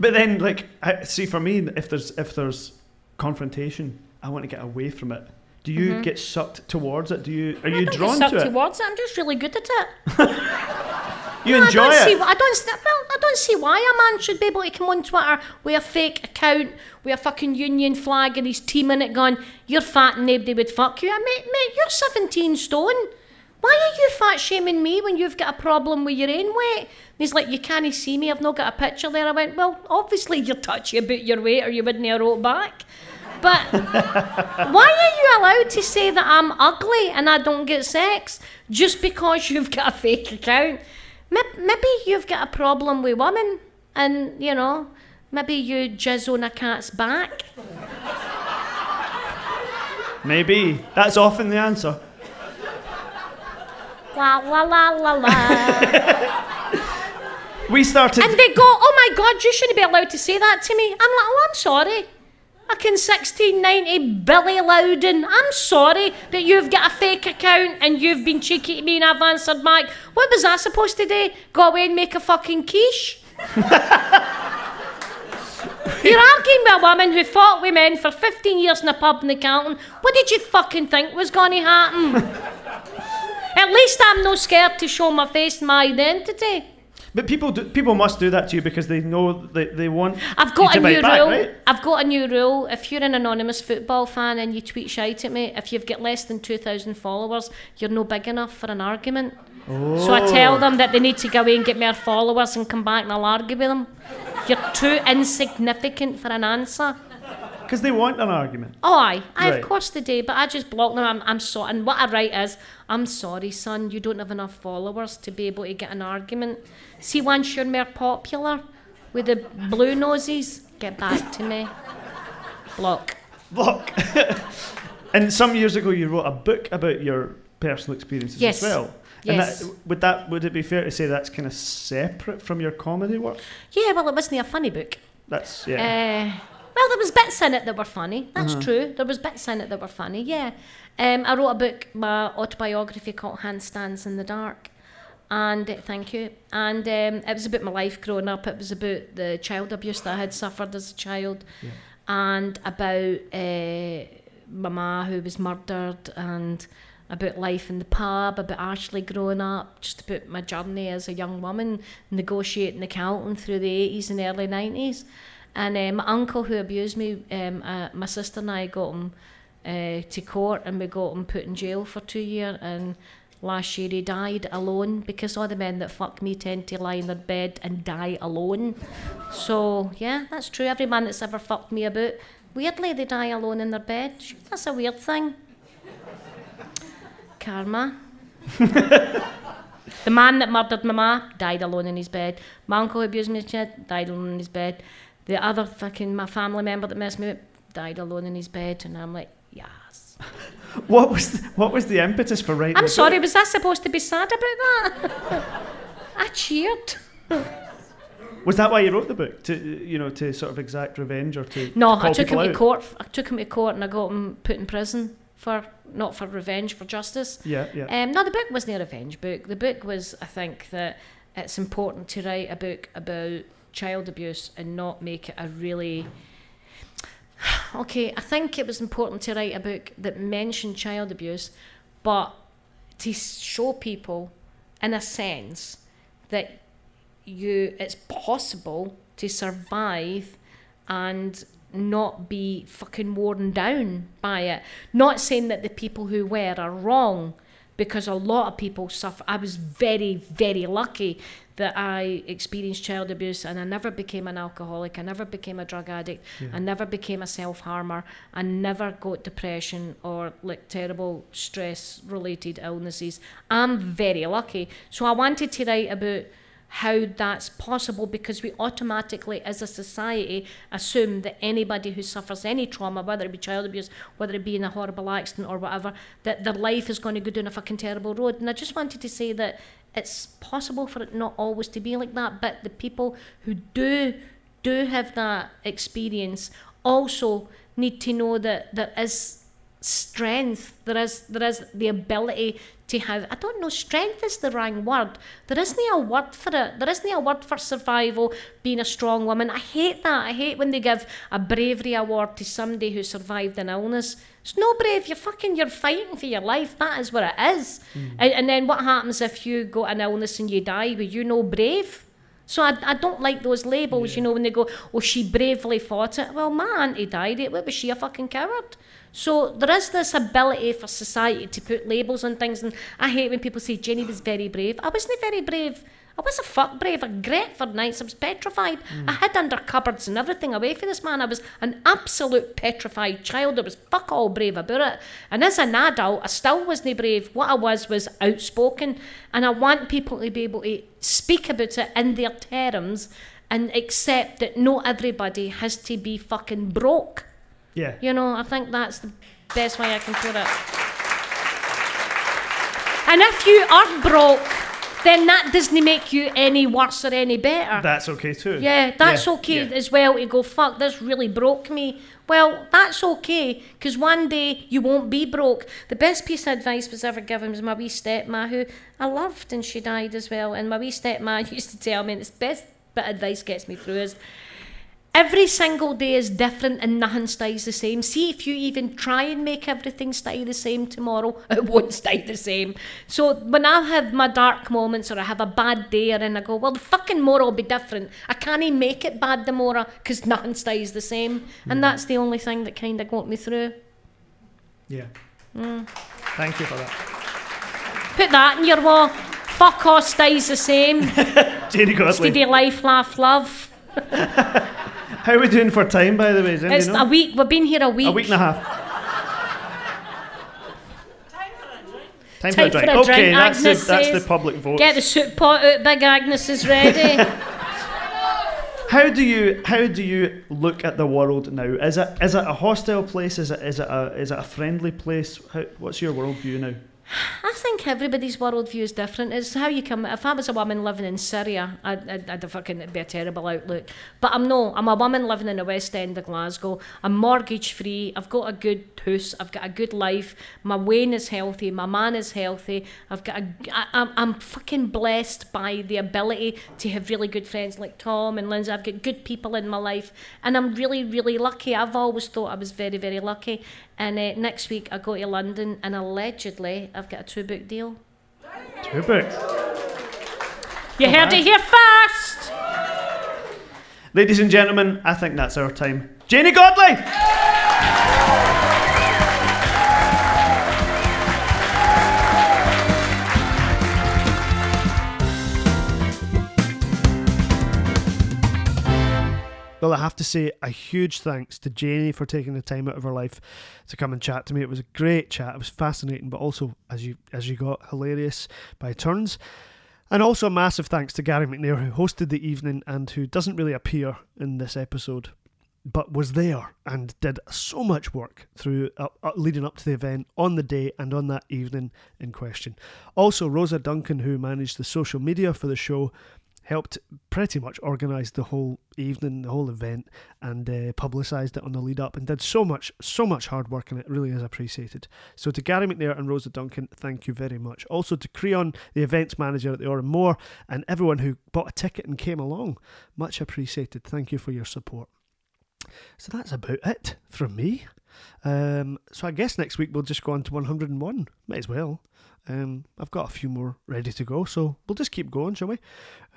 but then, like, I, see, for me, if there's if there's confrontation, I want to get away from it. Do you mm-hmm. get sucked towards it? Do you are I you drawn to it? towards it? I'm just really good at it. you no, enjoy I don't it. See, I don't. Well, I don't see why a man should be able to come on Twitter with a fake account with a fucking union flag and his team in it, going, "You're fat and nobody would fuck you." I mean, mate, you're 17 stone. Why are you fat shaming me when you've got a problem with your own weight? And he's like, You can't see me, I've not got a picture there. I went, Well, obviously you're touchy about your weight or you wouldn't have wrote back. But why are you allowed to say that I'm ugly and I don't get sex just because you've got a fake account? Maybe you've got a problem with women and, you know, maybe you jizz on a cat's back. Maybe. That's often the answer. La la la la la. we started. And they go, oh my god, you shouldn't be allowed to say that to me. I'm like, oh, I'm sorry. Fucking 1690 Billy Loudon. I'm sorry that you've got a fake account and you've been cheeky to me and I've answered back. What was I supposed to do? Go away and make a fucking quiche? You're arguing with a woman who fought with men for 15 years in a pub in the Calton. What did you fucking think was going to happen? At least I'm not scared to show my face and my identity. But people do, people must do that to you because they know that they want. I've got a new back, rule. right? I've got a new rule. If you're an anonymous football fan and you tweet shite at me, if you've got less than 2,000 followers, you're no big enough for an argument. So I tell Oh. them that they need to go away and get more followers and come back and I'll argue with them. You're too insignificant for an answer. Because they want an argument. Oh, aye. aye Right. Of course they do, but I just block them. I'm, I'm sorry. And what I write is, I'm sorry, son, you don't have enough followers to be able to get an argument. See, once you're more popular with the blue noses, get back to me. Block. Look. and some years ago, you wrote a book about your personal experiences Yes. as well. Yes. And that, would that would it be fair to say that's kind of separate from your comedy work? Yeah, well, it wasn't a funny book. That's yeah. Uh, well, there was bits in it that were funny. That's true. There was bits in it that were funny. Yeah. Um, I wrote a book, my autobiography called Handstands in the Dark. And uh, thank you. And um, it was about my life growing up. It was about the child abuse that I had suffered as a child, and about uh, my ma who was murdered, and about life in the pub, about Ashley growing up, just about my journey as a young woman negotiating the Calton through the eighties and early nineties. And uh, my uncle who abused me, um, uh, my sister and I got him uh, to court and we got him put in jail for two years. And last year he died alone because all the men that fuck me tend to lie in their bed and die alone. So yeah, that's true. Every man that's ever fucked me about, weirdly they die alone in their bed. That's a weird thing. Karma. The man that murdered my ma died alone in his bed. My uncle who abused me died alone in his bed. The other fucking my family member that messed me up died alone in his bed, and I'm like, yes. What was the, what was the impetus for writing? I'm sorry, book? was I supposed to be sad about that? I cheered. Was that why you wrote the book to you know to sort of exact revenge or to No, to I took him people to court. I took him to court, and I got him put in prison for not for revenge, for justice. Yeah, yeah. Um, no, the book wasn't a revenge book. The book was, I think, that it's important to write a book about child abuse and not make it a really. Okay, I think it was important to write a book that mentioned child abuse, but to show people, in a sense, that you it's possible to survive and not be fucking worn down by it. Not saying that the people who were are wrong, because a lot of people suffer. I was very, very lucky that I experienced child abuse and I never became an alcoholic, I never became a drug addict, I never became a self harmer, I never got depression or like terrible stress related illnesses. I'm very lucky. So I wanted to write about how that's possible because we automatically, as a society, assume that anybody who suffers any trauma, whether it be child abuse, whether it be in a horrible accident or whatever, that their life is going to go down a fucking terrible road. And I just wanted to say that it's possible for it not always to be like that, but the people who do do have that experience also need to know that there is strength. There is there is the ability to have I don't know, strength is the wrong word. There isn't a word for it. There isn't a word for survival, being a strong woman. I hate that. I hate when they give a bravery award to somebody who survived an illness. It's no brave, you're fucking you're fighting for your life. That is what it is. Mm. And, and then what happens if you got an illness and you die? Were you no brave? So I, I don't like those labels, you know, when they go, oh, she bravely fought it. Well, my auntie died. It. What was she, a fucking coward? So there is this ability for society to put labels on things. And I hate when people say Janey was very brave. I wasn't very brave. I was a fuck brave. I great for nights. I was petrified. I hid under cupboards and everything away from this man. I was an absolute petrified child. I was fuck all brave about it. And as an adult, I still wasn't brave. What I was was outspoken. And I want people to be able to speak about it in their terms and accept that not everybody has to be fucking broke. Yeah. You know, I think that's the best way I can put it. And if you are broke, then that doesn't make you any worse or any better. That's okay too. Yeah, that's okay yeah. as well to go, fuck, this really broke me. Well, that's okay, because one day you won't be broke. The best piece of advice was ever given was my wee stepma, who I loved and she died as well. And my wee stepma used to tell me, and it's best bit of advice gets me through is every single day is different and nothing stays the same. See, if you even try and make everything stay the same tomorrow, it won't stay the same. So when I have my dark moments or I have a bad day and I go, well, the fucking tomorrow will be different. I can't even make it bad tomorrow because nothing stays the same. And that's the only thing that kind of got me through. Yeah. Mm. Thank you for that. Put that in your wall. Fuck all stays the same. Janey Godley. Steady life, laugh, love. How are we doing for time, by the way? Does anybody It's know? a week. We've been here a week. A week and a half. Time Time for a for drink. For a okay, drink, that's the, Agnes that's the public vote. Get the soup pot out. Big Agnes is ready. How do you how do you look at the world now? Is it is it a hostile place? Is it is it a is it a friendly place? How, what's your worldview now? I think everybody's worldview is different. It's how you come. If I was a woman living in Syria, I'd, I'd, I'd fucking be a terrible outlook. But I'm no. I'm a woman living in the West End of Glasgow. I'm mortgage free. I've got a good house. I've got a good life. My Wayne is healthy. My man is healthy. I've got a. I, I'm, I'm fucking blessed by the ability to have really good friends like Tom and Lindsay. I've got good people in my life, and I'm really, really lucky. I've always thought I was very, very lucky. And uh, next week I go to London, and allegedly I've got a two book deal. Two books. You heard it here first. Ladies and gentlemen, I think that's our time. Janey Godley! Well, I have to say a huge thanks to Janey for taking the time out of her life to come and chat to me. It was a great chat. It was fascinating, but also, as you as you got, hilarious by turns. And also a massive thanks to Gary McNair, who hosted the evening and who doesn't really appear in this episode, but was there and did so much work through uh, uh, leading up to the event on the day and on that evening in question. Also, Rosa Duncan, who managed the social media for the show, helped pretty much organise the whole evening, the whole event, and uh, publicised it on the lead up, and did so much, so much hard work, and it really is appreciated. So to Gary McNair and Rosa Duncan, thank you very much. Also to Creon, the events manager at the Òran Mór, and everyone who bought a ticket and came along, much appreciated. Thank you for your support. So that's about it from me. Um, so I guess next week we'll just go on to 101. Might as well. Um, I've got a few more ready to go, so we'll just keep going, shall we?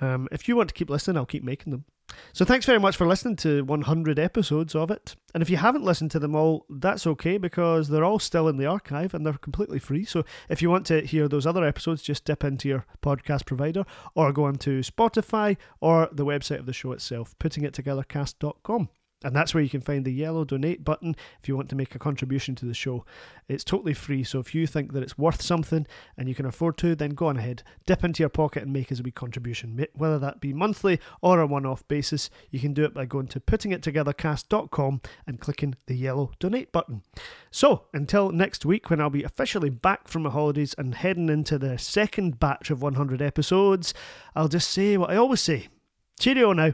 Um, if you want to keep listening, I'll keep making them. So thanks very much for listening to 100 episodes of it. And if you haven't listened to them all, that's okay because they're all still in the archive and they're completely free. So if you want to hear those other episodes, just dip into your podcast provider or go onto Spotify or the website of the show itself, puttingittogethercast.com. And that's where you can find the yellow donate button if you want to make a contribution to the show. It's totally free, so if you think that it's worth something and you can afford to, then go on ahead, dip into your pocket and make us a wee contribution. Whether that be monthly or a one off basis, you can do it by going to puttingittogethercast.com and clicking the yellow donate button. So, until next week when I'll be officially back from my holidays and heading into the second batch of 100 episodes, I'll just say what I always say. Cheerio now.